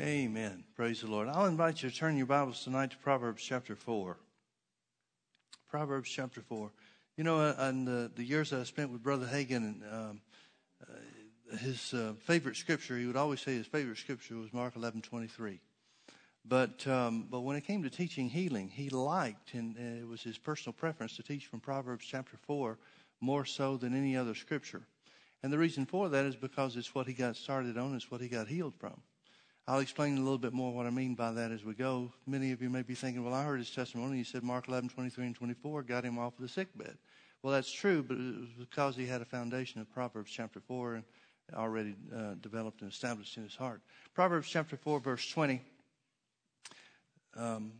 Amen. Praise the Lord. I'll invite you to turn your Bibles tonight to Proverbs chapter 4. Proverbs chapter 4. You know, uh, in the, the years I spent with Brother Hagin, um, uh, his uh, favorite scripture, he would always say his favorite scripture was Mark 11 23. But, um, but when it came to teaching healing, he liked, and it was his personal preference to teach from Proverbs chapter 4 more so than any other scripture. And the reason for that is because it's what he got started on, it's what he got healed from. I'll explain a little bit more what I mean by that as we go. Many of you may be thinking, well, I heard his testimony. He said Mark 11, 23 and 24 got him off of the sick bed. Well, that's true, but it was because he had a foundation of Proverbs chapter 4 and already uh, developed and established in his heart. Proverbs chapter 4, verse 20. Um,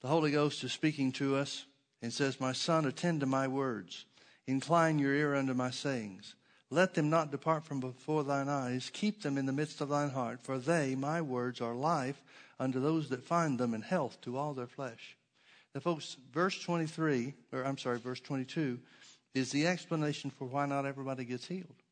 the Holy Ghost is speaking to us and says, My son, attend to my words. Incline your ear unto my sayings. Let them not depart from before thine eyes. Keep them in the midst of thine heart, for they, my words, are life unto those that find them and health to all their flesh. Now, folks, verse 23, or I'm sorry, verse 22, is the explanation for why not everybody gets healed.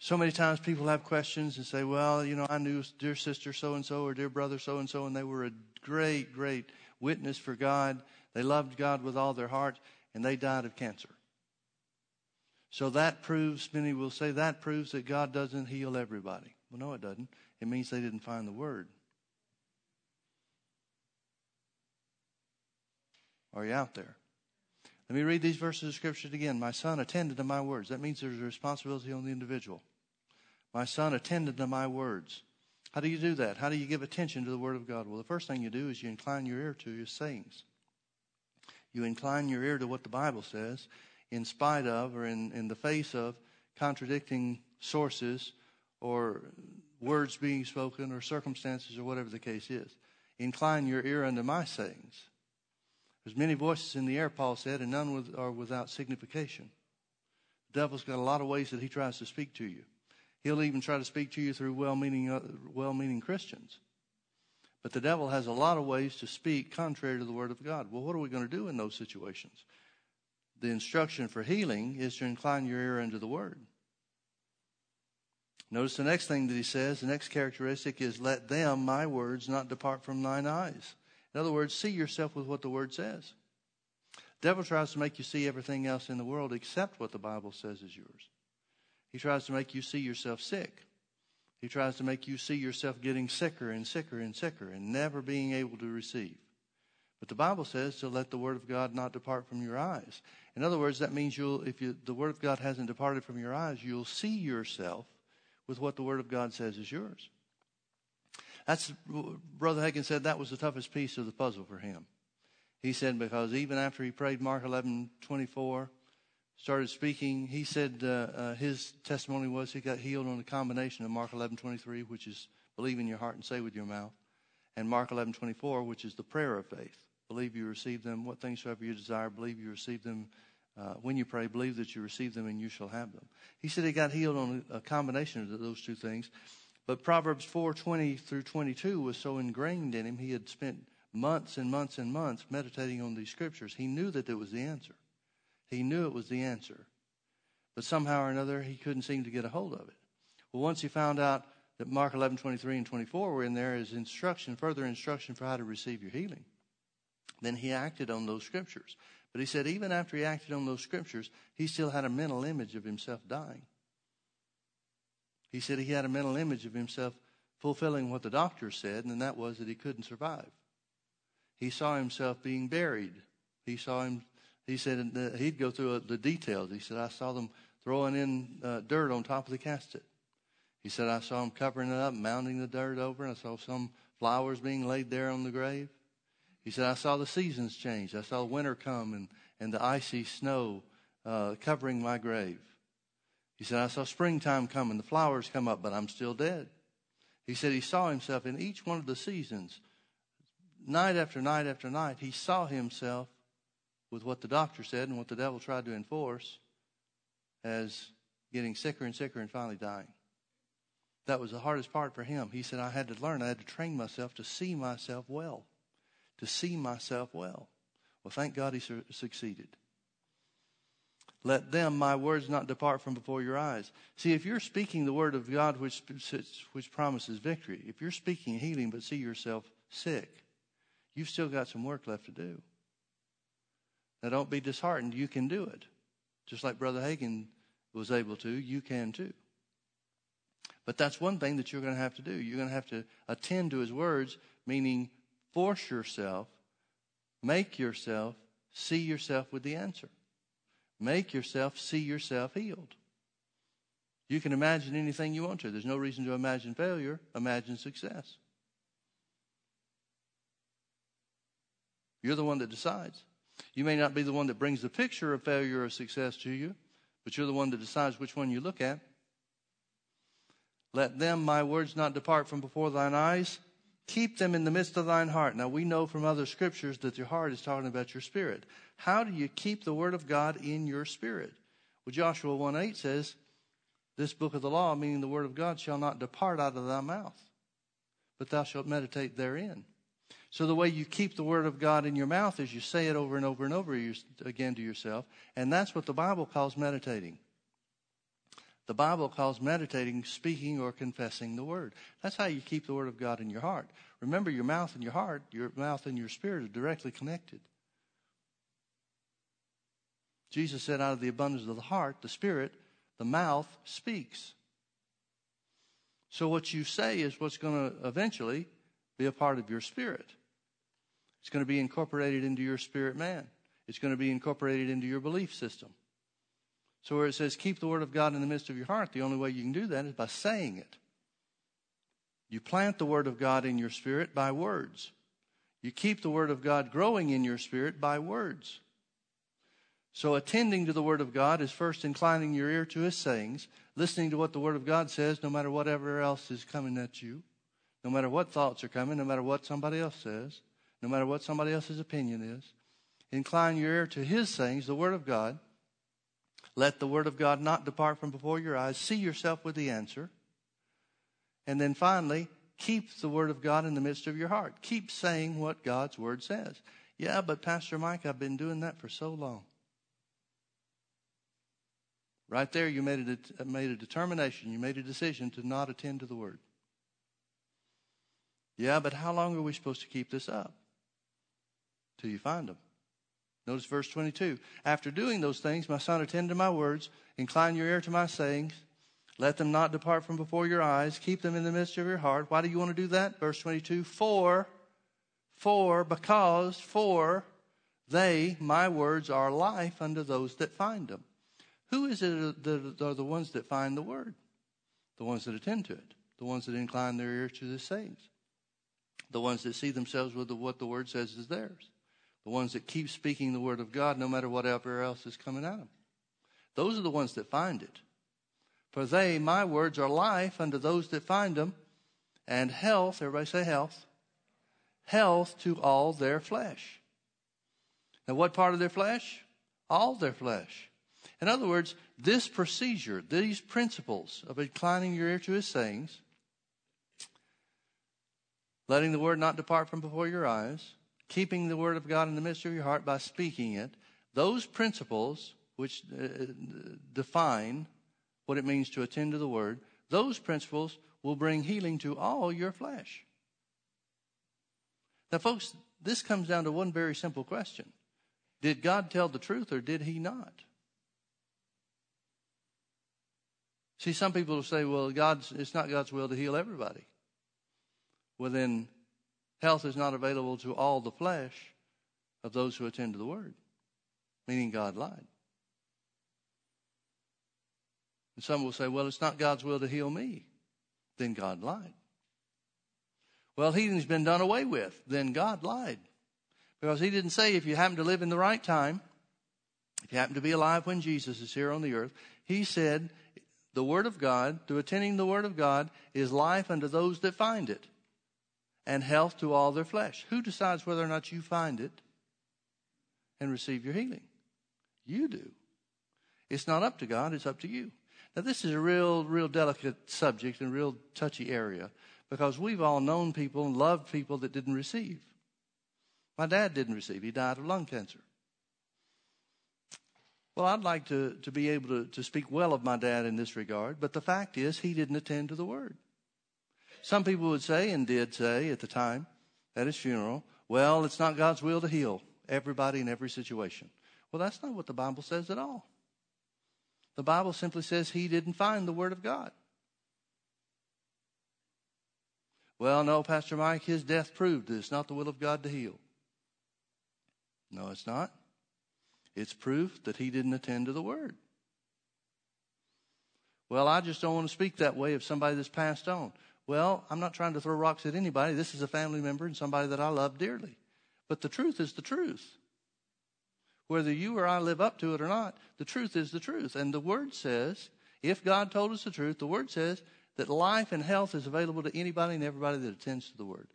So many times people have questions and say, well, you know, I knew dear sister so and so or dear brother so and so, and they were a great, great witness for God. They loved God with all their heart and they died of cancer. So that proves, many will say, that proves that God doesn't heal everybody. Well, no, it doesn't. It means they didn't find the word. Are you out there? Let me read these verses of Scripture again. My son attended to my words. That means there's a responsibility on the individual. My son attended to my words. How do you do that? How do you give attention to the Word of God? Well, the first thing you do is you incline your ear to His sayings. You incline your ear to what the Bible says in spite of or in, in the face of contradicting sources or words being spoken or circumstances or whatever the case is. Incline your ear unto my sayings. There's many voices in the air, Paul said, and none with, are without signification. The devil's got a lot of ways that he tries to speak to you. He'll even try to speak to you through well-meaning, uh, well-meaning Christians. But the devil has a lot of ways to speak contrary to the Word of God. Well, what are we going to do in those situations? The instruction for healing is to incline your ear unto the Word. Notice the next thing that he says, the next characteristic is, let them, my words, not depart from thine eyes. In other words, see yourself with what the Word says. The devil tries to make you see everything else in the world except what the Bible says is yours. He tries to make you see yourself sick. He tries to make you see yourself getting sicker and sicker and sicker and never being able to receive. But the Bible says to let the word of God not depart from your eyes. In other words, that means you'll, if you, the word of God hasn't departed from your eyes, you'll see yourself with what the word of God says is yours. That's, Brother Hagin said that was the toughest piece of the puzzle for him. He said because even after he prayed Mark 11, 24, started speaking, he said uh, uh, his testimony was he got healed on a combination of Mark 11:23, which is believe in your heart and say with your mouth, and Mark 11:24, which is the prayer of faith. Believe you receive them. What things soever you desire, believe you receive them. Uh, when you pray, believe that you receive them and you shall have them. He said he got healed on a combination of those two things. But Proverbs 4:20 through 22 was so ingrained in him, he had spent months and months and months meditating on these scriptures. He knew that it was the answer. He knew it was the answer. But somehow or another, he couldn't seem to get a hold of it. Well, once he found out that Mark 11, 23 and 24 were in there as instruction, further instruction for how to receive your healing, then he acted on those scriptures. But he said even after he acted on those scriptures, he still had a mental image of himself dying. He said he had a mental image of himself fulfilling what the doctor said, and that was that he couldn't survive. He saw himself being buried. He saw him he said he'd go through uh, the details. He said, I saw them throwing in uh, dirt on top of the casket. He said, I saw them covering it up, mounding the dirt over, and I saw some flowers being laid there on the grave. He said, I saw the seasons change. I saw winter come and, and the icy snow uh, covering my grave. He said, I saw springtime come and the flowers come up, but I'm still dead. He said he saw himself in each one of the seasons, night after night after night. He saw himself with what the doctor said and what the devil tried to enforce as getting sicker and sicker and finally dying. That was the hardest part for him. He said, I had to learn, I had to train myself to see myself well, to see myself well. Well, thank God he su- succeeded. let them, my words, not depart from before your eyes. See, if you're speaking the word of God, which, which promises victory, if you're speaking healing but see yourself sick, you've still got some work left to do. Now, don't be disheartened. You can do it. Just like Brother Hagin was able to, you can too. But that's one thing that you're going to have to do. You're going to have to attend to his words, meaning force yourself, make yourself see yourself with the answer. Make yourself see yourself healed. You can imagine anything you want to. There's no reason to imagine failure. Imagine success. You're the one that decides. You may not be the one that brings the picture of failure or success to you, but you're the one that decides which one you look at. Let them, my words, not depart from before thine eyes. Keep them in the midst of thine heart. Now, we know from other scriptures that your heart is talking about your spirit. How do you keep the word of God in your spirit? Well, Joshua 1 8 says, This book of the law, meaning the word of God, shall not depart out of thy mouth, but thou shalt meditate therein. So, the way you keep the word of God in your mouth is you say it over and over and over again to yourself, and that's what the Bible calls meditating. The Bible calls meditating speaking or confessing the word. That's how you keep the word of God in your heart. Remember, your mouth and your heart, your mouth and your spirit are directly connected. Jesus said, out of the abundance of the heart, the spirit, the mouth speaks. So what you say is what's going to eventually be a part of your spirit. It's going to be incorporated into your spirit man. It's going to be incorporated into your belief system. So where it says keep the word of God in the midst of your heart, the only way you can do that is by saying it. You plant the word of God in your spirit by words. You keep the word of God growing in your spirit by words. So attending to the word of God is first inclining your ear to his sayings, listening to what the word of God says, no matter whatever else is coming at you, no matter what thoughts are coming, no matter what somebody else says, no matter what somebody else's opinion is. Incline your ear to his sayings, the word of God let the word of God not depart from before your eyes. See yourself with the answer. And then finally, keep the word of God in the midst of your heart. Keep saying what God's word says. Yeah, but Pastor Mike, I've been doing that for so long. Right there, you made a, made a determination, you made a decision to not attend to the word. Yeah, but how long are we supposed to keep this up? Till you find them. Notice verse 22. After doing those things, my son, attend to my words, incline your ear to my sayings, let them not depart from before your eyes, keep them in the midst of your heart. Why do you want to do that? Verse 22. For, for, because, for, they, my words, are life unto those that find them. Who is it that are the ones that find the word? The ones that attend to it, the ones that incline their ear to the sayings, the ones that see themselves with what the word says is theirs the ones that keep speaking the word of God no matter whatever else is coming at them. Those are the ones that find it. For they, my words, are life unto those that find them, and health, everybody say health, health to all their flesh. Now, what part of their flesh? All their flesh. In other words, this procedure, these principles of inclining your ear to his sayings, letting the word not depart from before your eyes, keeping the word of God in the midst of your heart by speaking it, those principles which uh, define what it means to attend to the word, those principles will bring healing to all your flesh. Now, folks, this comes down to one very simple question Did God tell the truth or did he not? See, some people will say, well, God's, it's not God's will to heal everybody. Well, then Health is not available to all the flesh of those who attend to the word, meaning God lied. And some will say, well, it's not God's will to heal me. Then God lied. Well, healing's been done away with. Then God lied. Because he didn't say if you happen to live in the right time, if you happen to be alive when Jesus is here on the earth, he said the Word of God, through attending the Word of God, is life unto those that find it and health to all their flesh. Who decides whether or not you find it and receive your healing? You do. It's not up to God, it's up to you. Now, this is a real, real delicate subject and real touchy area because we've all known people and loved people that didn't receive. My dad didn't receive, he died of lung cancer. Well, I'd like to, to be able to, to speak well of my dad in this regard, but the fact is, he didn't attend to the word. Some people would say, and did say at the time at his funeral, well, it's not God's will to heal everybody in every situation. Well, that's not what the Bible says at all. The Bible simply says he didn't find the Word of God. Well, no, Pastor Mike, his death proved that it's not the will of God to heal. No, it's not. It's proof that he didn't attend to the Word. Well, I just don't want to speak that way of somebody that's passed on. Well, I'm not trying to throw rocks at anybody. This is a family member and somebody that I love dearly. But the truth is the truth. Whether you or I live up to it or not, the truth is the truth. And the Word says, if God told us the truth, the Word says that life and health is available to anybody and everybody that attends to the Word,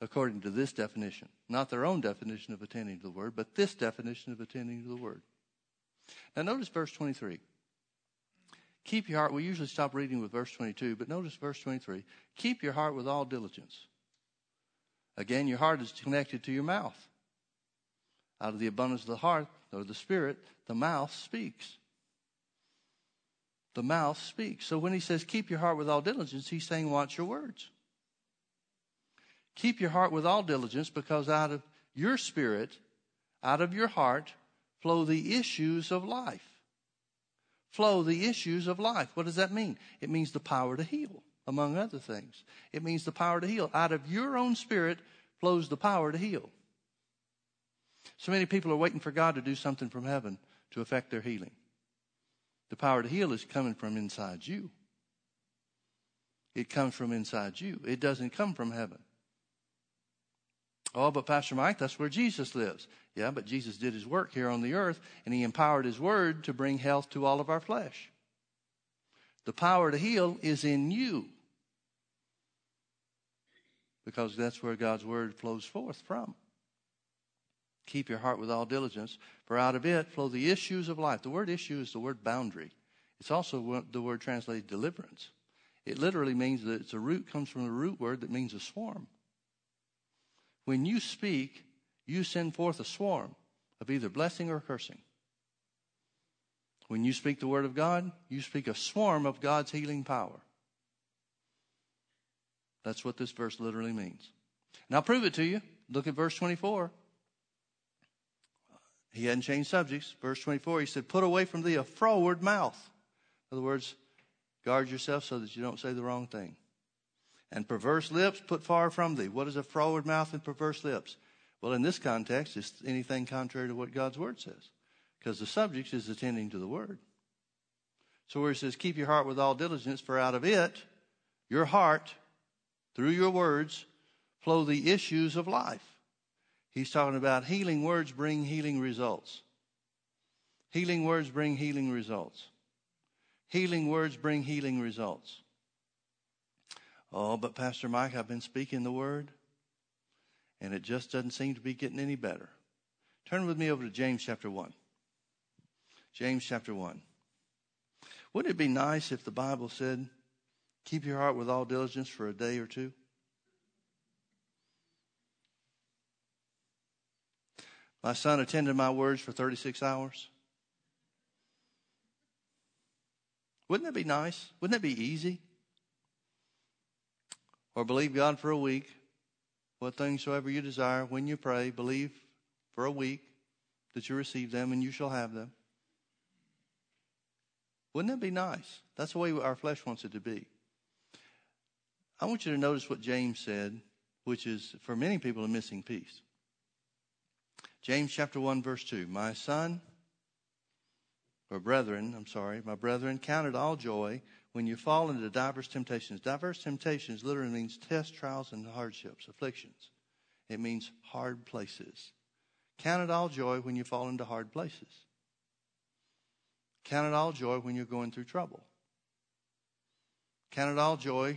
according to this definition. Not their own definition of attending to the Word, but this definition of attending to the Word. Now, notice verse 23. Keep your heart. We usually stop reading with verse 22, but notice verse 23. Keep your heart with all diligence. Again, your heart is connected to your mouth. Out of the abundance of the heart or the spirit, the mouth speaks. The mouth speaks. So when he says, keep your heart with all diligence, he's saying, watch your words. Keep your heart with all diligence because out of your spirit, out of your heart, flow the issues of life flow the issues of life. What does that mean? It means the power to heal, among other things. It means the power to heal. Out of your own spirit flows the power to heal. So many people are waiting for God to do something from heaven to affect their healing. The power to heal is coming from inside you. It comes from inside you. It doesn't come from heaven. Oh, but Pastor Mike, that's where Jesus lives. Yeah, but Jesus did his work here on the earth, and he empowered his word to bring health to all of our flesh. The power to heal is in you because that's where God's word flows forth from. Keep your heart with all diligence, for out of it flow the issues of life. The word issue is the word boundary. It's also the word translated deliverance. It literally means that it's a root comes from the root word that means a swarm. When you speak, you send forth a swarm of either blessing or cursing. When you speak the word of God, you speak a swarm of God's healing power. That's what this verse literally means. And I'll prove it to you. Look at verse 24. He hadn't changed subjects. Verse 24, he said, Put away from thee a froward mouth. In other words, guard yourself so that you don't say the wrong thing and perverse lips put far from thee. What is a froward mouth and perverse lips? Well, in this context, it's anything contrary to what God's word says, because the subject is attending to the word. So where it says, keep your heart with all diligence, for out of it, your heart, through your words, flow the issues of life. He's talking about healing words bring healing results. Healing words bring healing results. Healing words bring healing results. Oh, but Pastor Mike, I've been speaking the word, and it just doesn't seem to be getting any better. Turn with me over to James chapter 1. James chapter 1. Wouldn't it be nice if the Bible said, keep your heart with all diligence for a day or two? My son attended my words for 36 hours. Wouldn't that be nice? Wouldn't that be easy? Or believe God for a week. What things soever you desire, when you pray, believe for a week that you receive them and you shall have them. Wouldn't that be nice? That's the way our flesh wants it to be. I want you to notice what James said, which is for many people a missing piece. James chapter 1, verse 2. My son, or brethren, I'm sorry, my brethren, count it all joy when you fall into diverse temptations. Diverse temptations literally means tests, trials, and hardships, afflictions. It means hard places. Count it all joy when you fall into hard places. Count it all joy when you're going through trouble. Count it all joy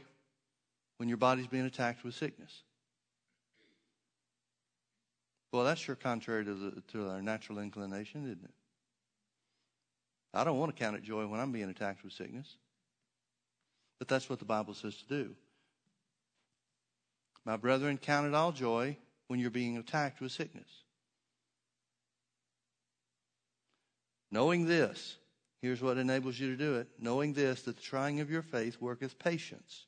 when your body's being attacked with sickness. Well, that's sure contrary to, the, to our natural inclination, isn't it? I don't want to count it joy when I'm being attacked with sickness. But that's what the Bible says to do. My brethren, count it all joy when you're being attacked with sickness. Knowing this, here's what enables you to do it. Knowing this, that the trying of your faith worketh patience.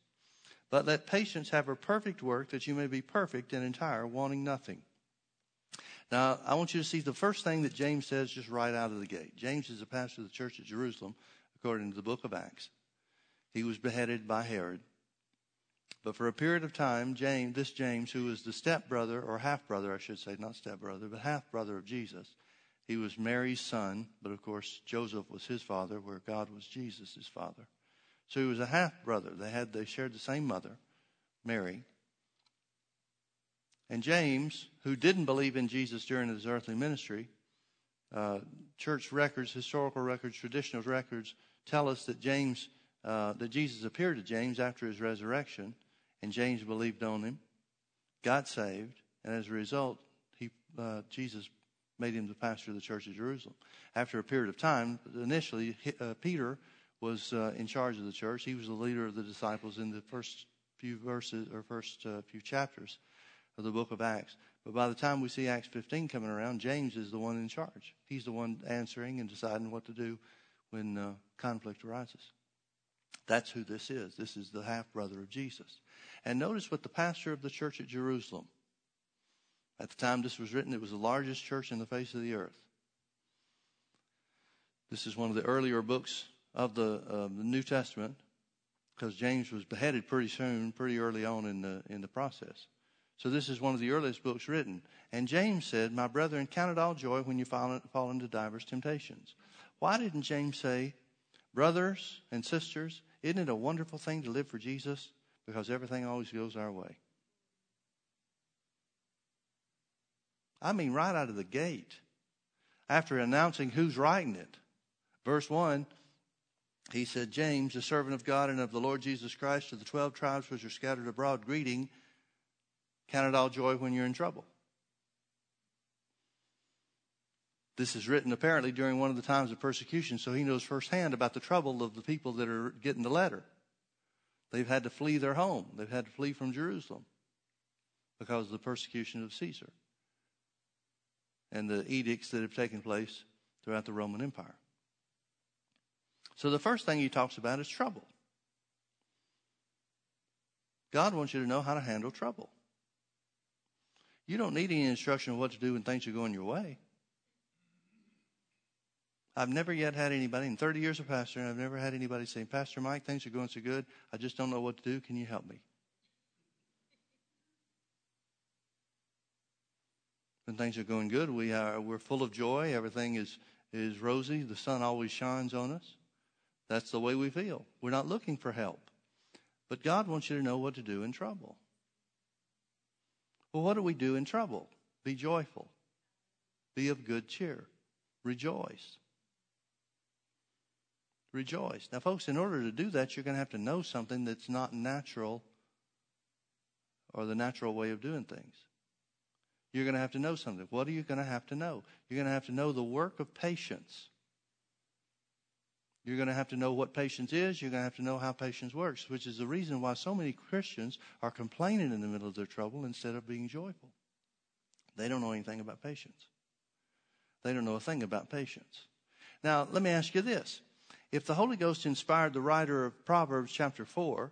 But let patience have her perfect work, that you may be perfect and entire, wanting nothing. Now, I want you to see the first thing that James says just right out of the gate. James is a pastor of the church at Jerusalem, according to the book of Acts. He was beheaded by Herod. But for a period of time, James, this James, who was the stepbrother, or half brother, I should say, not stepbrother, but half brother of Jesus, he was Mary's son, but of course Joseph was his father, where God was Jesus' father. So he was a half brother. They had they shared the same mother, Mary. And James, who didn't believe in Jesus during his earthly ministry, uh, church records, historical records, traditional records tell us that James, uh, that Jesus appeared to James after his resurrection, and James believed on him, got saved, and as a result, he, uh, Jesus made him the pastor of the church of Jerusalem. After a period of time, initially, uh, Peter was uh, in charge of the church. He was the leader of the disciples in the first few verses or first uh, few chapters of the book of Acts. But by the time we see Acts 15 coming around, James is the one in charge. He's the one answering and deciding what to do when uh, conflict arises. That's who this is. This is the half brother of Jesus. And notice what the pastor of the church at Jerusalem, at the time this was written, it was the largest church in the face of the earth. This is one of the earlier books of the, uh, the New Testament because James was beheaded pretty soon, pretty early on in the, in the process. So this is one of the earliest books written. And James said, My brethren, count it all joy when you fall, fall into divers temptations. Why didn't James say, Brothers and sisters, isn't it a wonderful thing to live for Jesus? Because everything always goes our way. I mean, right out of the gate, after announcing who's writing it. Verse 1 he said, James, the servant of God and of the Lord Jesus Christ, to the 12 tribes which are scattered abroad, greeting, count it all joy when you're in trouble. This is written apparently during one of the times of persecution, so he knows firsthand about the trouble of the people that are getting the letter. They've had to flee their home, they've had to flee from Jerusalem because of the persecution of Caesar and the edicts that have taken place throughout the Roman Empire. So the first thing he talks about is trouble. God wants you to know how to handle trouble. You don't need any instruction of what to do when things are going your way. I've never yet had anybody in 30 years of pastoring, I've never had anybody say, Pastor Mike, things are going so good, I just don't know what to do. Can you help me? When things are going good, we are we're full of joy, everything is, is rosy, the sun always shines on us. That's the way we feel. We're not looking for help. But God wants you to know what to do in trouble. Well, what do we do in trouble? Be joyful. Be of good cheer. Rejoice. Rejoice. Now, folks, in order to do that, you're going to have to know something that's not natural or the natural way of doing things. You're going to have to know something. What are you going to have to know? You're going to have to know the work of patience. You're going to have to know what patience is. You're going to have to know how patience works, which is the reason why so many Christians are complaining in the middle of their trouble instead of being joyful. They don't know anything about patience. They don't know a thing about patience. Now, let me ask you this. If the Holy Ghost inspired the writer of Proverbs chapter 4,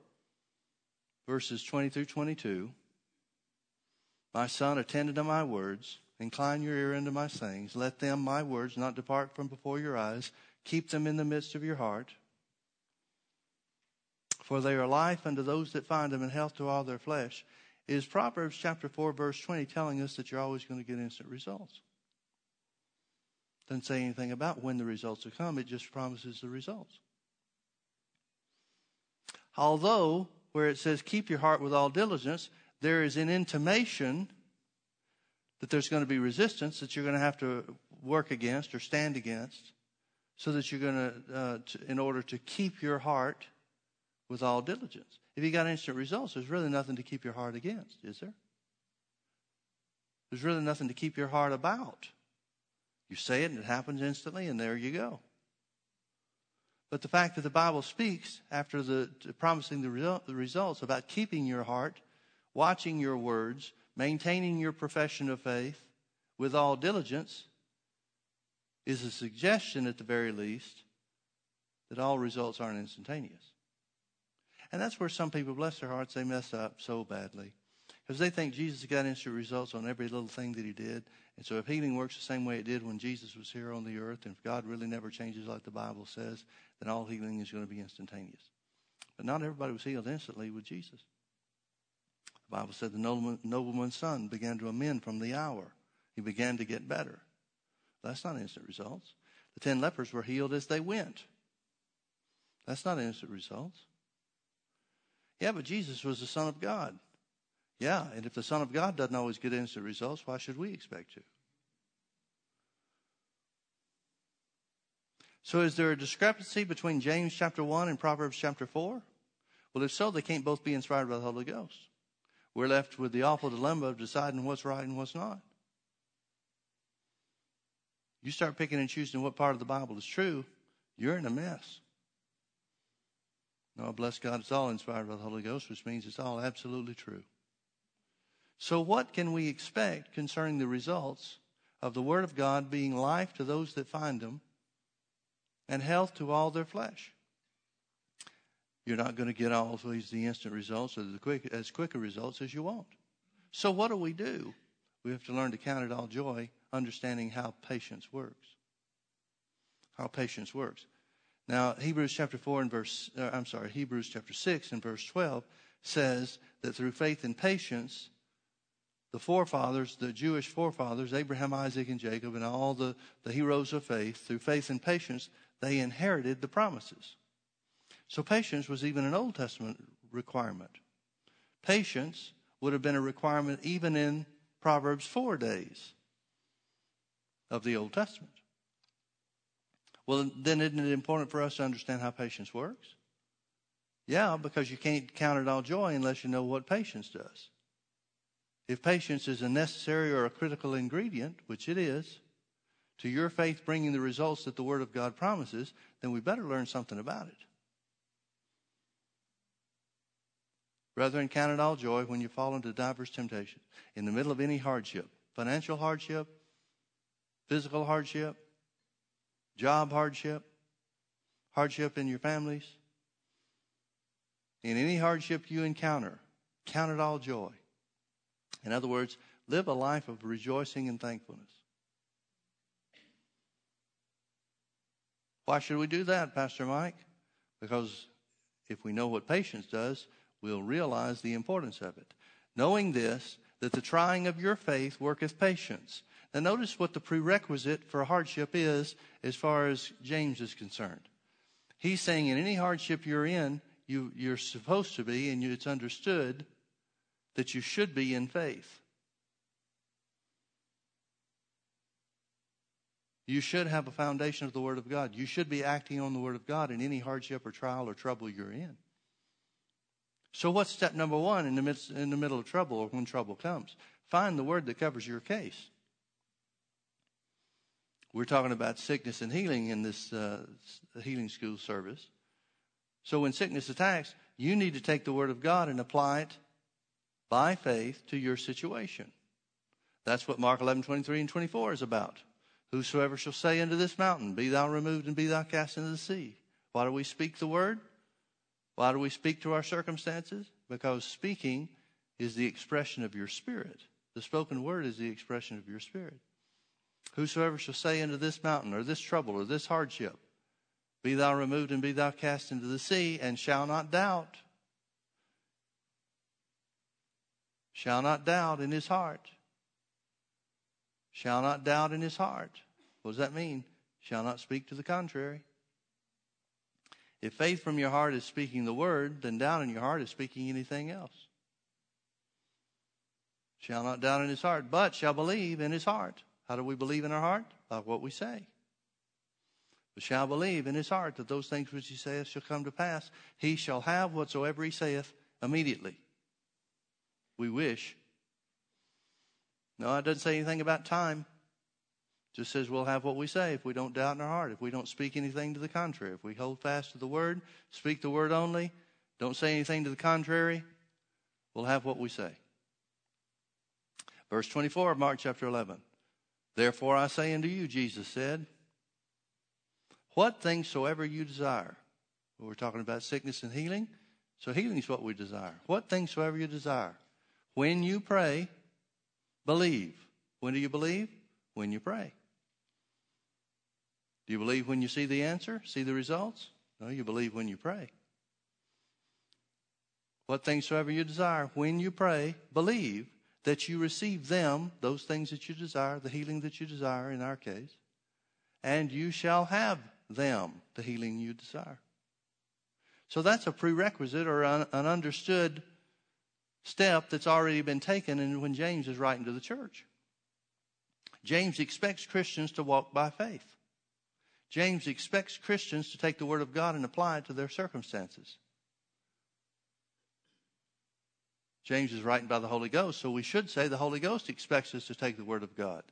verses 20 through 22, My son, attend to my words, incline your ear unto my sayings, let them, my words, not depart from before your eyes Keep them in the midst of your heart. For they are life unto those that find them and health to all their flesh. Is Proverbs chapter 4, verse 20 telling us that you're always going to get instant results? Doesn't say anything about when the results will come, it just promises the results. Although, where it says, keep your heart with all diligence, there is an intimation that there's going to be resistance that you're going to have to work against or stand against so that you're going uh, to, in order to keep your heart with all diligence. If you got instant results, there's really nothing to keep your heart against, is there? There's really nothing to keep your heart about. You say it and it happens instantly, and there you go. But the fact that the Bible speaks after the promising the, result, the results about keeping your heart, watching your words, maintaining your profession of faith with all diligence, is a suggestion, at the very least, that all results aren't instantaneous. And that's where some people, bless their hearts, they mess up so badly. Because they think Jesus got instant results on every little thing that he did. And so if healing works the same way it did when Jesus was here on the earth, and if God really never changes like the Bible says, then all healing is going to be instantaneous. But not everybody was healed instantly with Jesus. The Bible said the nobleman's son began to amend from the hour. He began to get better. That's not instant results. The ten lepers were healed as they went. That's not instant results. Yeah, but Jesus was the Son of God. Yeah, and if the Son of God doesn't always get instant results, why should we expect to? So, is there a discrepancy between James chapter 1 and Proverbs chapter 4? Well, if so, they can't both be inspired by the Holy Ghost. We're left with the awful dilemma of deciding what's right and what's not. You start picking and choosing what part of the Bible is true, you're in a mess. No, bless God, it's all inspired by the Holy Ghost, which means it's all absolutely true. So, what can we expect concerning the results of the Word of God being life to those that find them and health to all their flesh? You're not going to get always the instant results or the quick, as quick a results as you want. So, what do we do? We have to learn to count it all joy, understanding how patience works. How patience works. Now, Hebrews chapter 4 and verse, uh, I'm sorry, Hebrews chapter 6 and verse 12 says that through faith and patience, the forefathers, the Jewish forefathers, Abraham, Isaac, and Jacob, and all the, the heroes of faith, through faith and patience, they inherited the promises. So patience was even an Old Testament requirement. Patience would have been a requirement even in Proverbs 4 days of the Old Testament. Well, then isn't it important for us to understand how patience works? Yeah, because you can't count it all joy unless you know what patience does. If patience is a necessary or a critical ingredient, which it is, to your faith bringing the results that the Word of God promises, then we better learn something about it. Brethren, count it all joy when you fall into diverse temptations. In the middle of any hardship, financial hardship, physical hardship, job hardship, hardship in your families. In any hardship you encounter, count it all joy. In other words, live a life of rejoicing and thankfulness. Why should we do that, Pastor Mike? Because if we know what patience does, we'll realize the importance of it. Knowing this, that the trying of your faith worketh patience. Now, notice what the prerequisite for hardship is as far as James is concerned. He's saying in any hardship you're in, you, you're supposed to be, and you, it's understood that you should be in faith. You should have a foundation of the Word of God. You should be acting on the Word of God in any hardship or trial or trouble you're in. So, what's step number one in the, midst, in the middle of trouble or when trouble comes? Find the Word that covers your case. We're talking about sickness and healing in this uh, healing school service. So, when sickness attacks, you need to take the Word of God and apply it by faith to your situation. That's what Mark 11, 23 and 24 is about. Whosoever shall say unto this mountain, Be thou removed and be thou cast into the sea. Why do we speak the word? Why do we speak to our circumstances? Because speaking is the expression of your spirit. The spoken word is the expression of your spirit. Whosoever shall say unto this mountain, or this trouble, or this hardship, Be thou removed and be thou cast into the sea, and shall not doubt, shall not doubt in his heart. Shall not doubt in his heart. What does that mean? Shall not speak to the contrary. If faith from your heart is speaking the word, then doubt in your heart is speaking anything else. Shall not doubt in his heart, but shall believe in his heart. How do we believe in our heart? By what we say. But shall believe in his heart that those things which he saith shall come to pass. He shall have whatsoever he saith immediately we wish. No, it doesn't say anything about time. It just says we'll have what we say if we don't doubt in our heart, if we don't speak anything to the contrary. If we hold fast to the word, speak the word only, don't say anything to the contrary, we'll have what we say. Verse 24 of Mark chapter 11. Therefore I say unto you, Jesus said, What things soever you desire. We're talking about sickness and healing. So healing is what we desire. What things soever you desire. When you pray, believe. When do you believe? When you pray. Do you believe when you see the answer, see the results? No, you believe when you pray. What things soever you desire, when you pray, believe that you receive them, those things that you desire, the healing that you desire in our case, and you shall have them, the healing you desire. So that's a prerequisite or an understood step that's already been taken and when James is writing to the church. James expects Christians to walk by faith. James expects Christians to take the Word of God and apply it to their circumstances. James is writing by the Holy Ghost, so we should say the Holy Ghost expects us to take the Word of God.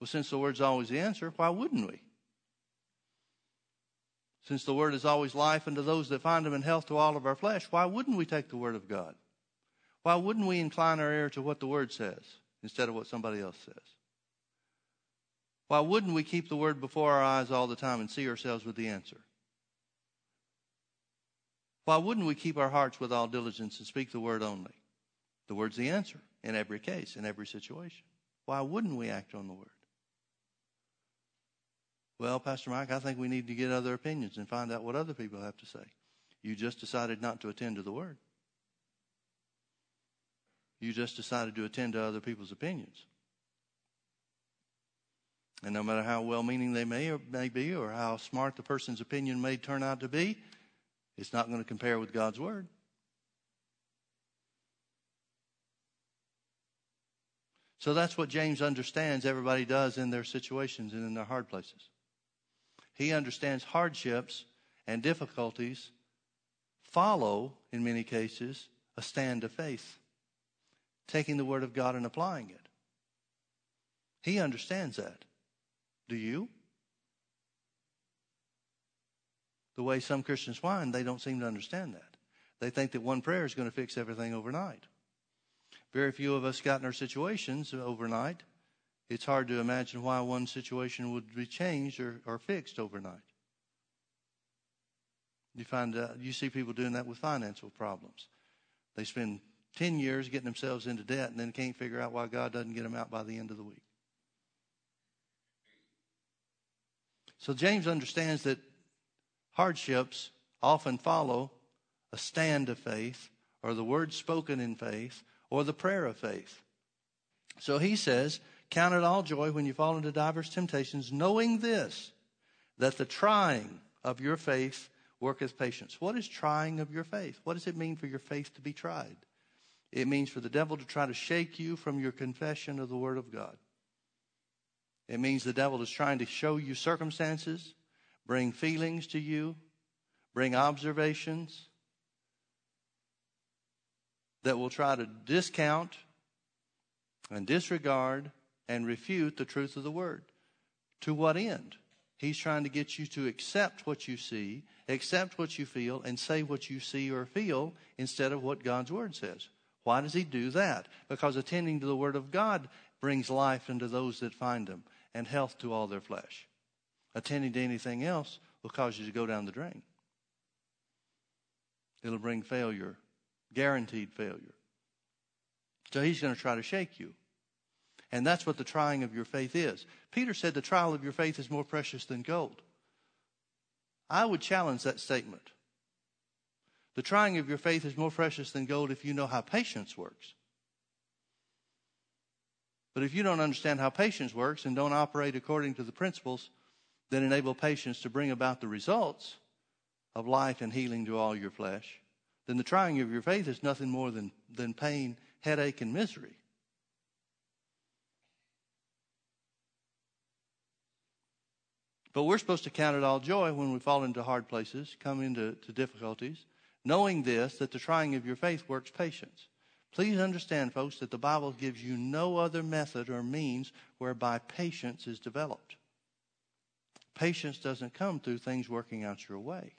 Well, since the Word's always the answer, why wouldn't we? Since the Word is always life unto those that find Him and health to all of our flesh, why wouldn't we take the Word of God? Why wouldn't we incline our ear to what the Word says instead of what somebody else says? Why wouldn't we keep the Word before our eyes all the time and see ourselves with the answer? Why wouldn't we keep our hearts with all diligence and speak the word only? The word's the answer in every case, in every situation. Why wouldn't we act on the word? Well, Pastor Mike, I think we need to get other opinions and find out what other people have to say. You just decided not to attend to the word. You just decided to attend to other people's opinions. And no matter how well meaning they may, or may be, or how smart the person's opinion may turn out to be, it's not going to compare with God's Word. So that's what James understands everybody does in their situations and in their hard places. He understands hardships and difficulties follow, in many cases, a stand of faith, taking the Word of God and applying it. He understands that. Do you? the way some Christians find, they don't seem to understand that. They think that one prayer is going to fix everything overnight. Very few of us got in our situations overnight. It's hard to imagine why one situation would be changed or, or fixed overnight. You find uh, you see people doing that with financial problems. They spend 10 years getting themselves into debt and then can't figure out why God doesn't get them out by the end of the week. So James understands that hardships often follow a stand of faith or the word spoken in faith or the prayer of faith. So he says, Count it all joy when you fall into diverse temptations, knowing this, that the trying of your faith worketh patience. What is trying of your faith? What does it mean for your faith to be tried? It means for the devil to try to shake you from your confession of the Word of God. It means the devil is trying to show you circumstances bring feelings to you, bring observations that will try to discount and disregard and refute the truth of the word. To what end? He's trying to get you to accept what you see, accept what you feel, and say what you see or feel instead of what God's word says. Why does he do that? Because attending to the word of God brings life into those that find him and health to all their flesh attending to anything else will cause you to go down the drain. It'll bring failure, guaranteed failure. So he's going to try to shake you. And that's what the trying of your faith is. Peter said the trial of your faith is more precious than gold. I would challenge that statement. The trying of your faith is more precious than gold if you know how patience works. But if you don't understand how patience works and don't operate according to the principles that enable patience to bring about the results of life and healing to all your flesh, then the trying of your faith is nothing more than, than pain, headache, and misery. But we're supposed to count it all joy when we fall into hard places, come into to difficulties, knowing this, that the trying of your faith works patience. Please understand, folks, that the Bible gives you no other method or means whereby patience is developed. Patience doesn't come through things working out your way.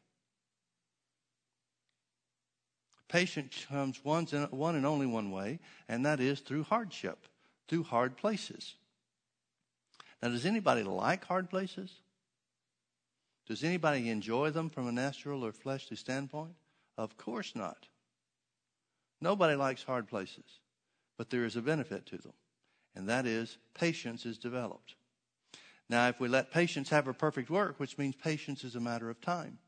Patience comes one and only one way, and that is through hardship, through hard places. Now, does anybody like hard places? Does anybody enjoy them from a natural or fleshly standpoint? Of course not. Nobody likes hard places, but there is a benefit to them, and that is patience is developed. Now, if we let patience have a perfect work, which means patience is a matter of time,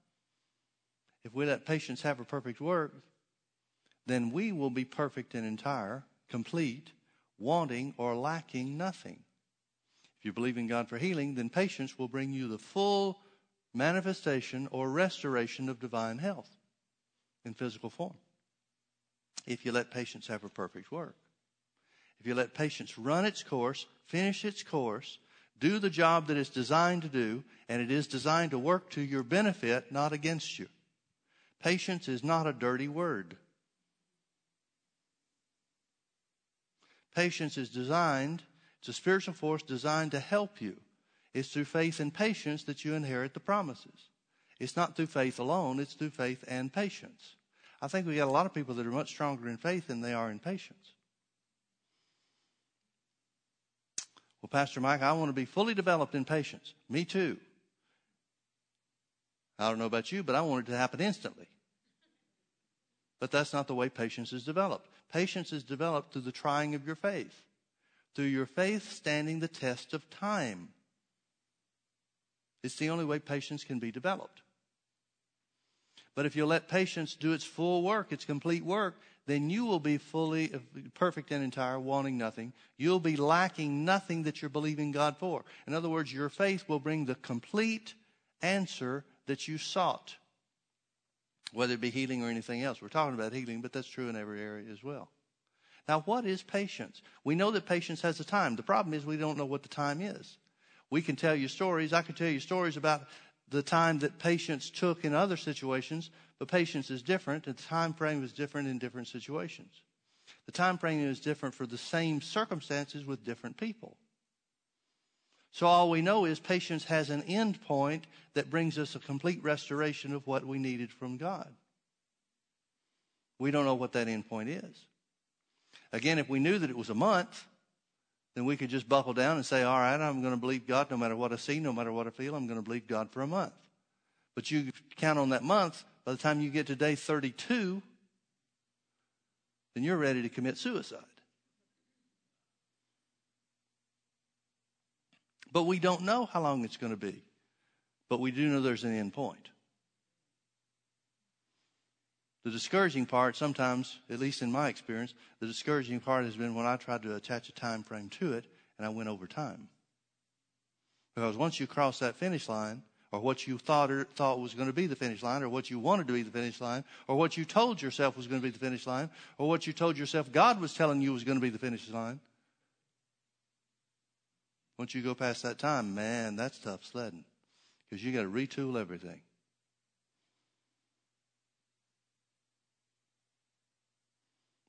if we let patience have a perfect work, then we will be perfect and entire, complete, wanting or lacking nothing. If you believe in God for healing, then patience will bring you the full manifestation or restoration of divine health in physical form. If you let patience have a perfect work. If you let patience run its course, finish its course, do the job that it's designed to do, and it is designed to work to your benefit, not against you. Patience is not a dirty word. Patience is designed, it's a spiritual force designed to help you. It's through faith and patience that you inherit the promises. It's not through faith alone, it's through faith and patience. I think we got a lot of people that are much stronger in faith than they are in patience. Well, Pastor Mike, I want to be fully developed in patience. Me too. I don't know about you, but I want it to happen instantly. But that's not the way patience is developed. Patience is developed through the trying of your faith, through your faith standing the test of time. It's the only way patience can be developed. But if you let patience do its full work, its complete work, then you will be fully perfect and entire, wanting nothing. You'll be lacking nothing that you're believing God for. In other words, your faith will bring the complete answer that you sought, whether it be healing or anything else. We're talking about healing, but that's true in every area as well. Now, what is patience? We know that patience has a time. The problem is we don't know what the time is. We can tell you stories. I can tell you stories about the time that patience took in other situations, but patience is different, and the time frame is different in different situations. The time frame is different for the same circumstances with different people. So all we know is patience has an end point that brings us a complete restoration of what we needed from God. We don't know what that end point is. Again, if we knew that it was a month, then we could just buckle down and say, all right, I'm going to believe God no matter what I see, no matter what I feel, I'm going to believe God for a month. But you count on that month, by the time you get to day 32, then you're ready to commit suicide. But we don't know how long it's going to be. But we do know there's an end point. The discouraging part, sometimes, at least in my experience, the discouraging part has been when I tried to attach a time frame to it and I went over time. Because once you cross that finish line, or what you thought or thought was going to be the finish line, or what you wanted to be the finish line, or what you told yourself was going to be the finish line, or what you told yourself God was telling you was going to be the finish line. Once you go past that time, man, that's tough sledding. Because you got to retool everything.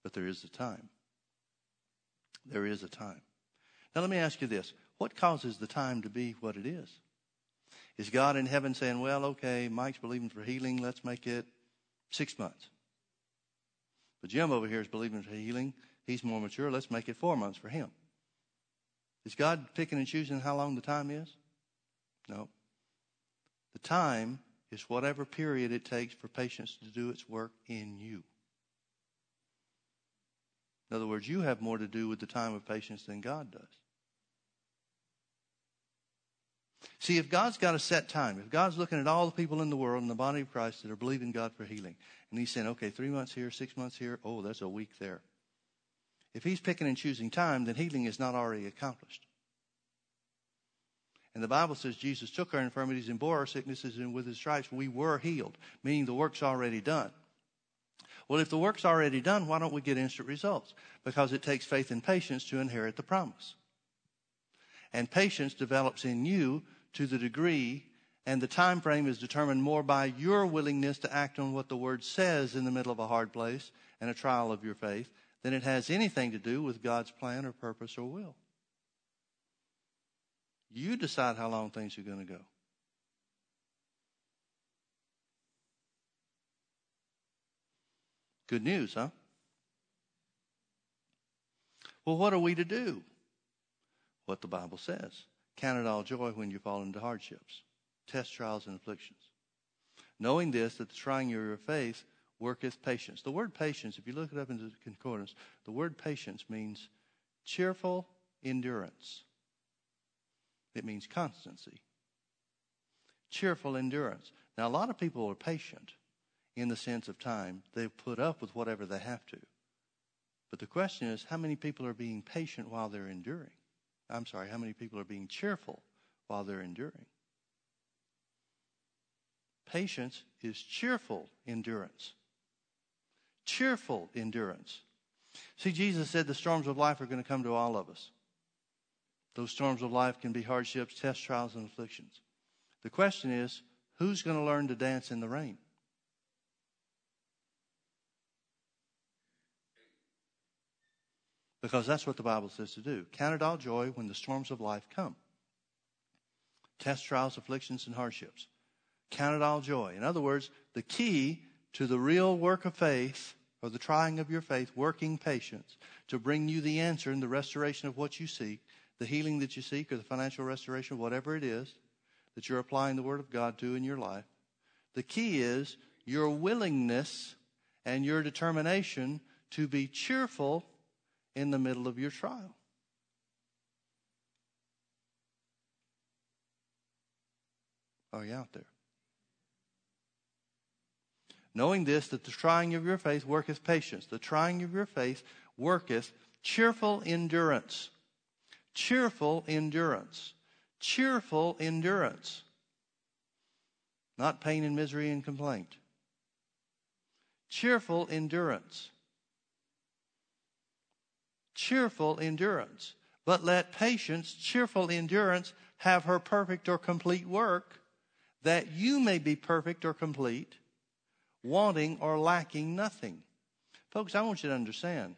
But there is a time. There is a time. Now, let me ask you this what causes the time to be what it is? Is God in heaven saying, well, okay, Mike's believing for healing, let's make it six months? But Jim over here is believing for healing. He's more mature. Let's make it four months for him. Is God picking and choosing how long the time is? No. The time is whatever period it takes for patience to do its work in you. In other words, you have more to do with the time of patience than God does. See, if God's got a set time, if God's looking at all the people in the world in the body of Christ that are believing God for healing, and He's saying, okay, three months here, six months here, oh, that's a week there. If He's picking and choosing time, then healing is not already accomplished. And the Bible says Jesus took our infirmities and bore our sicknesses, and with His stripes we were healed, meaning the work's already done. Well, if the work's already done, why don't we get instant results? Because it takes faith and patience to inherit the promise. And patience develops in you to the degree and the time frame is determined more by your willingness to act on what the word says in the middle of a hard place and a trial of your faith than it has anything to do with God's plan or purpose or will. You decide how long things are going to go. Good news, huh? Well, what are we to do? What the Bible says. Count it all joy when you fall into hardships, test trials, and afflictions. Knowing this, that the trying of your faith worketh patience. The word patience, if you look it up in the concordance, the word patience means cheerful endurance. It means constancy. Cheerful endurance. Now, a lot of people are patient in the sense of time. They put up with whatever they have to. But the question is, how many people are being patient while they're enduring? I'm sorry, how many people are being cheerful while they're enduring? Patience is cheerful endurance. Cheerful endurance. See, Jesus said the storms of life are going to come to all of us. Those storms of life can be hardships, tests, trials, and afflictions. The question is, who's going to learn to dance in the rain? Because that's what the Bible says to do. Count it all joy when the storms of life come. Test trials, afflictions, and hardships. Count it all joy. In other words, the key to the real work of faith or the trying of your faith, working patience to bring you the answer and the restoration of what you seek, the healing that you seek, or the financial restoration, whatever it is that you're applying the Word of God to in your life. The key is your willingness and your determination to be cheerful in the middle of your trial. Oh, Are you out there? Knowing this, that the trying of your faith worketh patience. The trying of your faith worketh cheerful endurance. Cheerful endurance. Cheerful endurance. Not pain and misery and complaint. Cheerful endurance cheerful endurance. But let patience, cheerful endurance, have her perfect or complete work, that you may be perfect or complete, wanting or lacking nothing. Folks, I want you to understand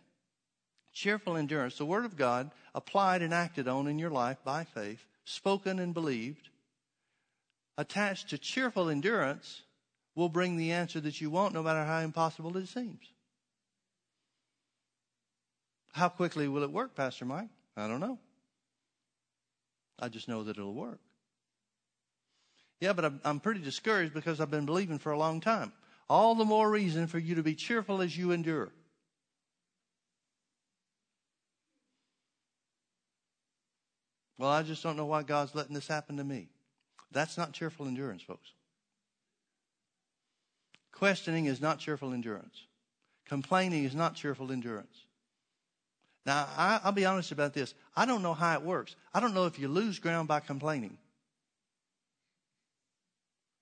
cheerful endurance, the Word of God applied and acted on in your life by faith, spoken and believed, attached to cheerful endurance, will bring the answer that you want, no matter how impossible it seems. How quickly will it work, Pastor Mike? I don't know. I just know that it'll work. Yeah, but I'm, pretty discouraged because I've been believing for a long time. All the more reason for you to be cheerful as you endure. Well, I just don't know why God's letting this happen to me. That's not cheerful endurance, folks. Questioning is not cheerful endurance. Complaining is not cheerful endurance. Now, I, will be honest about this. I don't know how it works. I don't know if you lose ground by complaining.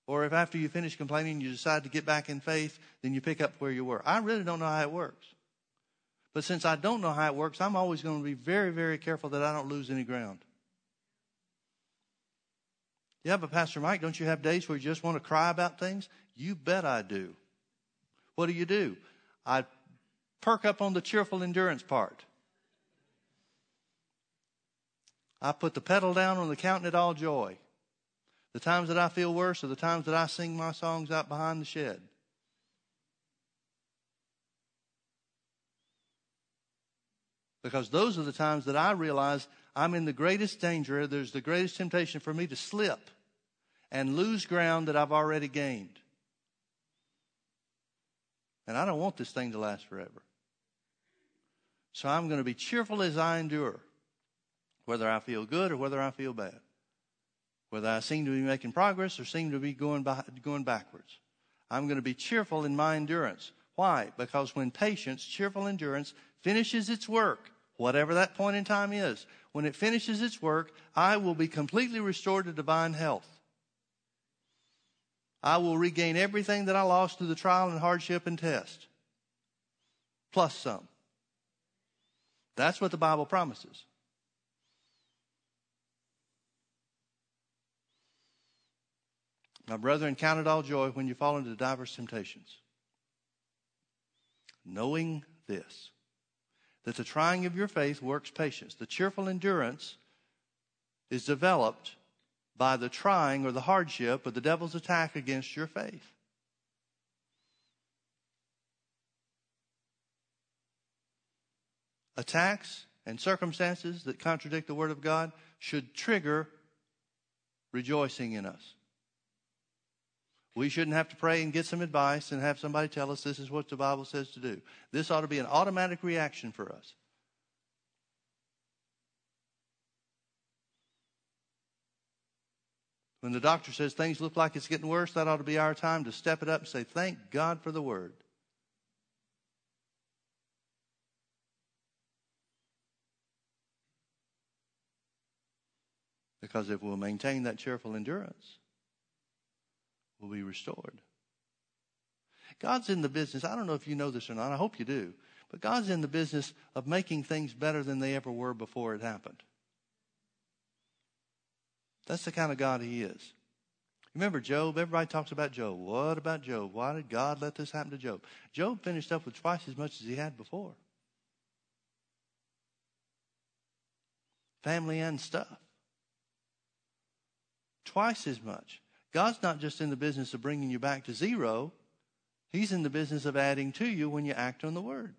Or if after you finish complaining, you decide to get back in faith, then you pick up where you were. I really don't know how it works. But since I don't know how it works, I'm always going to be very, very careful that I don't lose any ground. Yeah, but Pastor Mike, don't you have days where you just want to cry about things? You bet I do. What do you do? I perk up on the cheerful endurance part. I put the pedal down on the counting it all joy. The times that I feel worse are the times that I sing my songs out behind the shed. Because those are the times that I realize I'm in the greatest danger. There's the greatest temptation for me to slip and lose ground that I've already gained. And I don't want this thing to last forever. So I'm going to be cheerful as I endure whether I feel good or whether I feel bad, whether I seem to be making progress or seem to be going, by, going backwards. I'm going to be cheerful in my endurance. Why? Because when patience, cheerful endurance, finishes its work, whatever that point in time is, when it finishes its work, I will be completely restored to divine health. I will regain everything that I lost through the trial and hardship and test, plus some. That's what the Bible promises. My brethren, count it all joy when you fall into diverse temptations. Knowing this, that the trying of your faith works patience. The cheerful endurance is developed by the trying or the hardship or the devil's attack against your faith. Attacks and circumstances that contradict the Word of God should trigger rejoicing in us. We shouldn't have to pray and get some advice and have somebody tell us this is what the Bible says to do. This ought to be an automatic reaction for us. When the doctor says things look like it's getting worse, that ought to be our time to step it up and say, Thank God for the word. Because if we'll maintain that cheerful endurance, we'll be restored. God's in the business. I don't know if you know this or not. I hope you do. But God's in the business of making things better than they ever were before it happened. That's the kind of God he is. Remember Job? Everybody talks about Job. What about Job? Why did God let this happen to Job? Job finished up with twice as much as he had before. Family and stuff. Twice as much. God's not just in the business of bringing you back to zero. He's in the business of adding to you when you act on the word.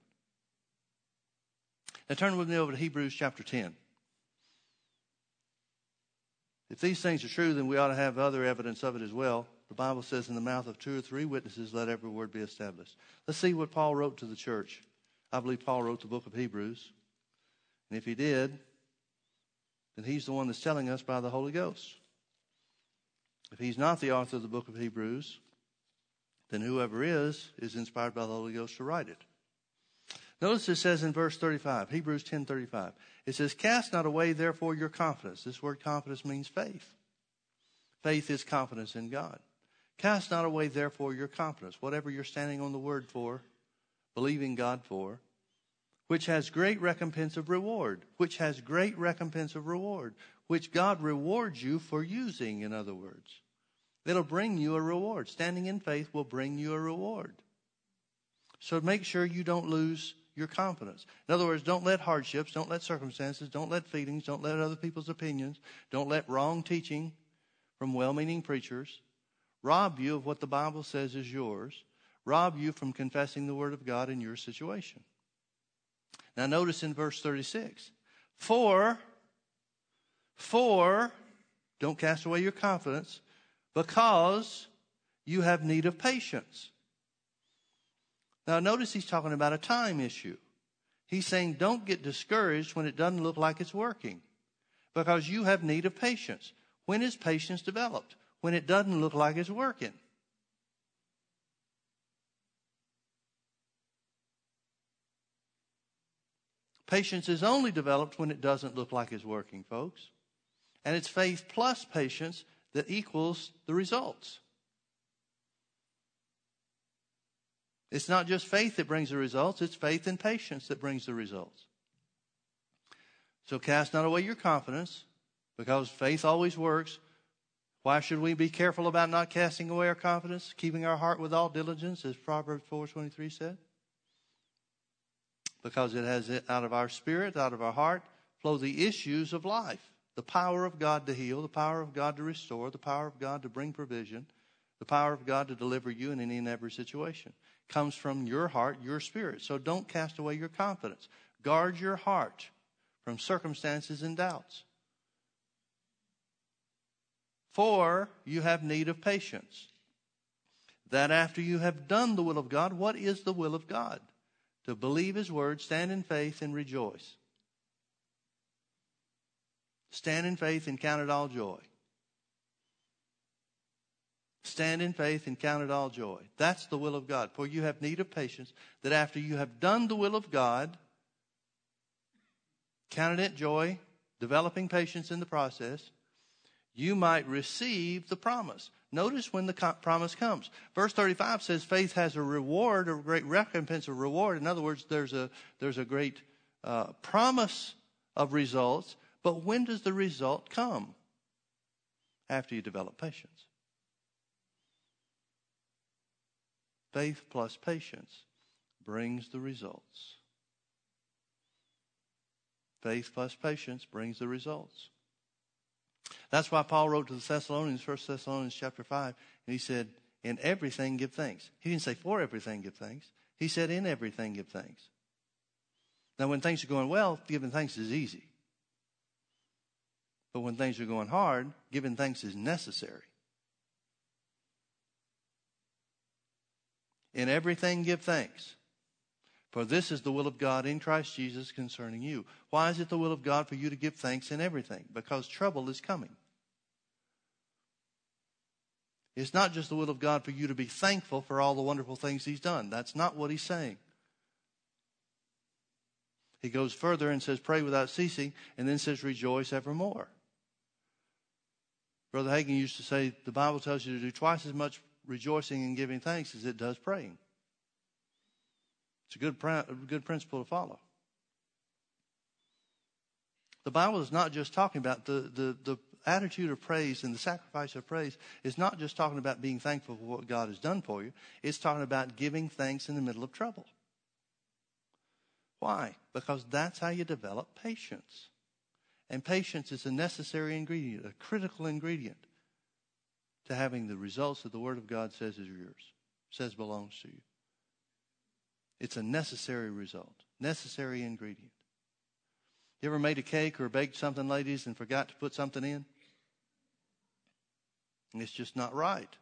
Now turn with me over to Hebrews chapter 10. If these things are true, then we ought to have other evidence of it as well. The Bible says, in the mouth of two or three witnesses, let every word be established. Let's see what Paul wrote to the church. I believe Paul wrote the book of Hebrews. And if he did, then he's the one that's telling us by the Holy Ghost. If he's not the author of the book of Hebrews, then whoever is, is inspired by the Holy Ghost to write it. Notice it says in verse 35, Hebrews 10 35. It says, Cast not away therefore your confidence. This word confidence means faith. Faith is confidence in God. Cast not away therefore your confidence, whatever you're standing on the word for, believing God for, which has great recompense of reward, which has great recompense of reward, which God rewards you for using, in other words. It'll bring you a reward. Standing in faith will bring you a reward. So make sure you don't lose your confidence. In other words, don't let hardships, don't let circumstances, don't let feelings, don't let other people's opinions, don't let wrong teaching from well meaning preachers rob you of what the Bible says is yours, rob you from confessing the Word of God in your situation. Now, notice in verse 36 For, for, don't cast away your confidence, because you have need of patience now, notice he's talking about a time issue. He's saying, don't get discouraged when it doesn't look like it's working because you have need of patience. When is patience developed? When it doesn't look like it's working. Patience is only developed when it doesn't look like it's working, folks. And it's faith plus patience that equals the results. It's not just faith that brings the results, it's faith and patience that brings the results. So cast not away your confidence, because faith always works. Why should we be careful about not casting away our confidence, keeping our heart with all diligence, as Proverbs 4.23 said? Because it has it out of our spirit, out of our heart, flow the issues of life. The power of God to heal, the power of God to restore, the power of God to bring provision, the power of God to deliver you in any and every situation comes from your heart, your spirit. So don't cast away your confidence. Guard your heart from circumstances and doubts. For you have need of patience. That after you have done the will of God, what is the will of God? To believe His word, stand in faith, and rejoice. Stand in faith and count it all joy. Stand in faith and count it all joy. That's the will of God. For you have need of patience, that after you have done the will of God, counting it joy, developing patience in the process, you might receive the promise. Notice when the promise comes. Verse 35 says faith has a reward, a great recompense, a reward. In other words, there's a, there's a great uh, promise of results. But when does the result come? After you develop patience. Faith plus patience brings the results. Faith plus patience brings the results. That's why Paul wrote to the Thessalonians, 1 Thessalonians chapter 5, and he said, In everything give thanks. He didn't say for everything give thanks. He said, In everything give thanks. Now, when things are going well, giving thanks is easy. But when things are going hard, giving thanks is necessary. In everything give thanks. For this is the will of God in Christ Jesus concerning you. Why is it the will of God for you to give thanks in everything? Because trouble is coming. It's not just the will of God for you to be thankful for all the wonderful things He's done. That's not what He's saying. He goes further and says, Pray without ceasing, and then says, Rejoice evermore. Brother Hagin used to say, The Bible tells you to do twice as much rejoicing and giving thanks as it does praying. It's a good, good principle to follow. The Bible is not just talking about the, the, the attitude of praise and the sacrifice of praise is not just talking about being thankful for what God has done for you. It's talking about giving thanks in the middle of trouble. Why? Because that's how you develop patience. And patience is a necessary ingredient, a critical ingredient to having the results that the Word of God says is yours, says belongs to you. It's a necessary result, necessary ingredient. You ever made a cake or baked something, ladies, and forgot to put something in? And it's just not right.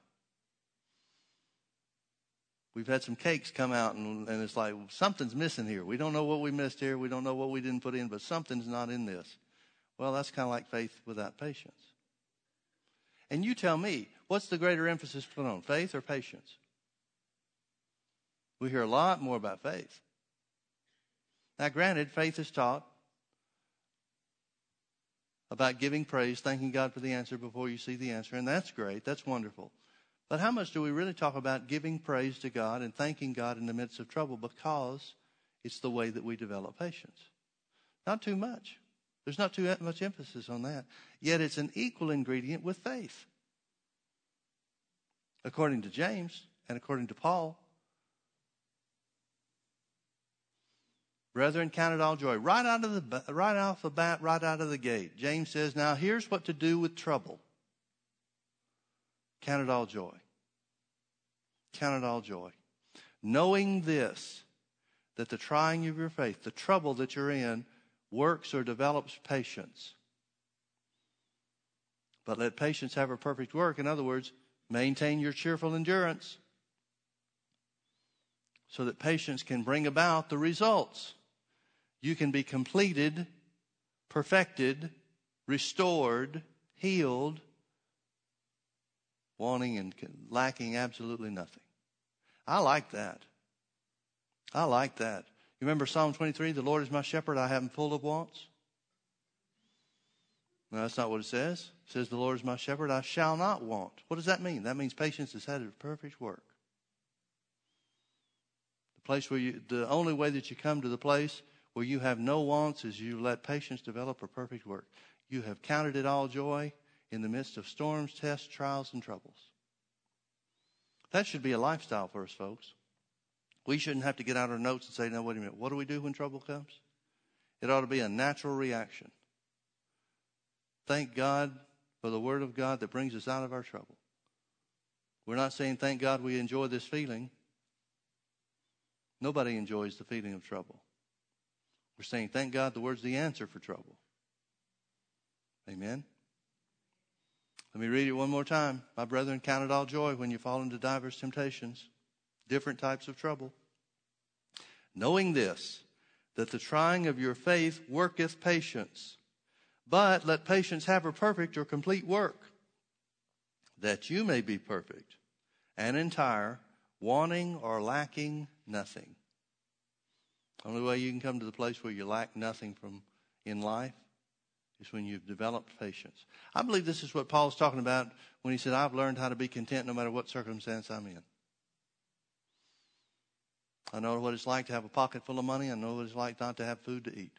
We've had some cakes come out, and, and it's like something's missing here. We don't know what we missed here. We don't know what we didn't put in, but something's not in this. Well, that's kind of like faith without patience. And you tell me, what's the greater emphasis put on, faith or patience? We hear a lot more about faith. Now, granted, faith is taught about giving praise, thanking God for the answer before you see the answer, and that's great. That's wonderful. But how much do we really talk about giving praise to God and thanking God in the midst of trouble because it's the way that we develop patience? Not too much. There's not too much emphasis on that. Yet it's an equal ingredient with faith. According to James and according to Paul, Brethren, count it all joy. Right out of the right off the bat, right out of the gate. James says, Now here's what to do with trouble. Count it all joy. Count it all joy. Knowing this, that the trying of your faith, the trouble that you're in, works or develops patience. But let patience have a perfect work. In other words, maintain your cheerful endurance so that patience can bring about the results. You can be completed, perfected, restored, healed, wanting and lacking absolutely nothing. I like that. I like that. You remember Psalm 23? The Lord is my shepherd, I have him full of wants. No, that's not what it says. It says, The Lord is my shepherd, I shall not want. What does that mean? That means patience has had a perfect work. The place where you, the only way that you come to the place where you have no wants is you let patience develop a perfect work. You have counted it all joy in the midst of storms, tests, trials, and troubles. That should be a lifestyle for us, folks. We shouldn't have to get out our notes and say, now, wait a minute, what do we do when trouble comes? It ought to be a natural reaction. Thank God for the Word of God that brings us out of our trouble. We're not saying, thank God we enjoy this feeling. Nobody enjoys the feeling of trouble. We're saying, thank God the Word's the answer for trouble. Amen. Let me read it one more time. My brethren, count it all joy when you fall into diverse temptations, different types of trouble. Knowing this, that the trying of your faith worketh patience. But let patience have her perfect or complete work, that you may be perfect and entire, wanting or lacking nothing. Only way you can come to the place where you lack nothing from in life is when you've developed patience. I believe this is what Paul's talking about when he said, I've learned how to be content no matter what circumstance I'm in. I know what it's like to have a pocket full of money. I know what it's like not to have food to eat.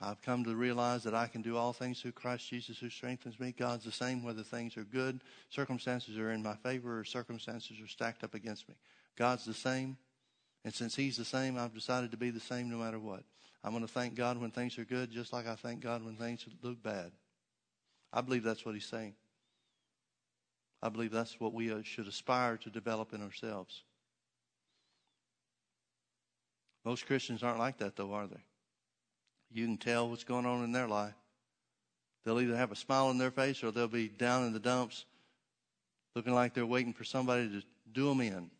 I've come to realize that I can do all things through Christ Jesus who strengthens me. God's the same whether things are good, circumstances are in my favor, or circumstances are stacked up against me. God's the same. And since He's the same, I've decided to be the same no matter what. I'm going to thank God when things are good, just like I thank God when things look bad. I believe that's what he's saying. I believe that's what we should aspire to develop in ourselves. Most Christians aren't like that, though, are they? You can tell what's going on in their life. They'll either have a smile on their face or they'll be down in the dumps looking like they're waiting for somebody to do them in.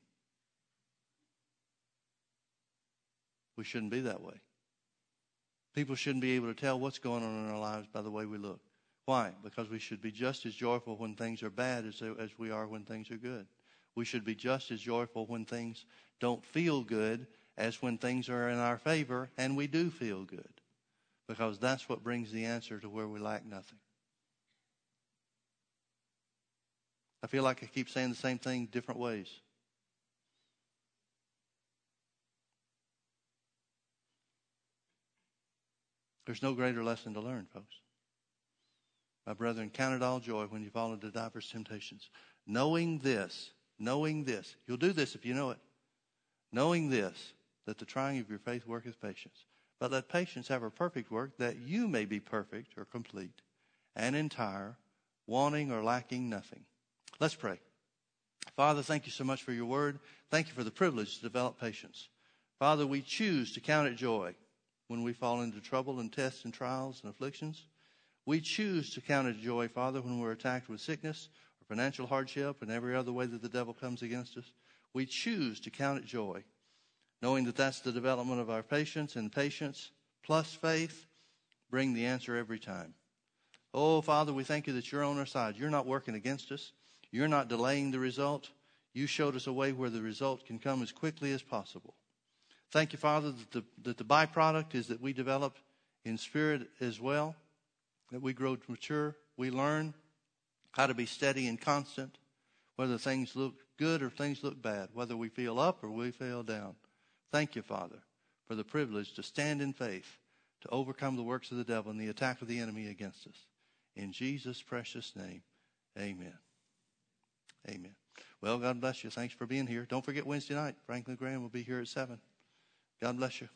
We shouldn't be that way. People shouldn't be able to tell what's going on in our lives by the way we look. Why? Because we should be just as joyful when things are bad as, as we are when things are good. We should be just as joyful when things don't feel good as when things are in our favor and we do feel good. Because that's what brings the answer to where we lack nothing. I feel like I keep saying the same thing different ways. There's no greater lesson to learn, folks. My brethren, count it all joy when you fall into diverse temptations. Knowing this, knowing this, you'll do this if you know it. Knowing this, that the trying of your faith worketh patience. But let patience have a perfect work, that you may be perfect or complete and entire, wanting or lacking nothing. Let's pray. Father, thank you so much for your word. Thank you for the privilege to develop patience. Father, we choose to count it joy when we fall into trouble and tests and trials and afflictions. We choose to count it joy, Father, when we're attacked with sickness or financial hardship and every other way that the devil comes against us. We choose to count it joy, knowing that that's the development of our patience, and patience plus faith bring the answer every time. Oh, Father, we thank you that you're on our side. You're not working against us. You're not delaying the result. You showed us a way where the result can come as quickly as possible. Thank you, Father, that the, that the byproduct is that we develop in spirit as well that we grow mature. We learn how to be steady and constant, whether things look good or things look bad, whether we feel up or we feel down. Thank you, Father, for the privilege to stand in faith, to overcome the works of the devil and the attack of the enemy against us. In Jesus' precious name, amen. Amen. Well, God bless you. Thanks for being here. Don't forget Wednesday night. Franklin Graham will be here at 7. God bless you.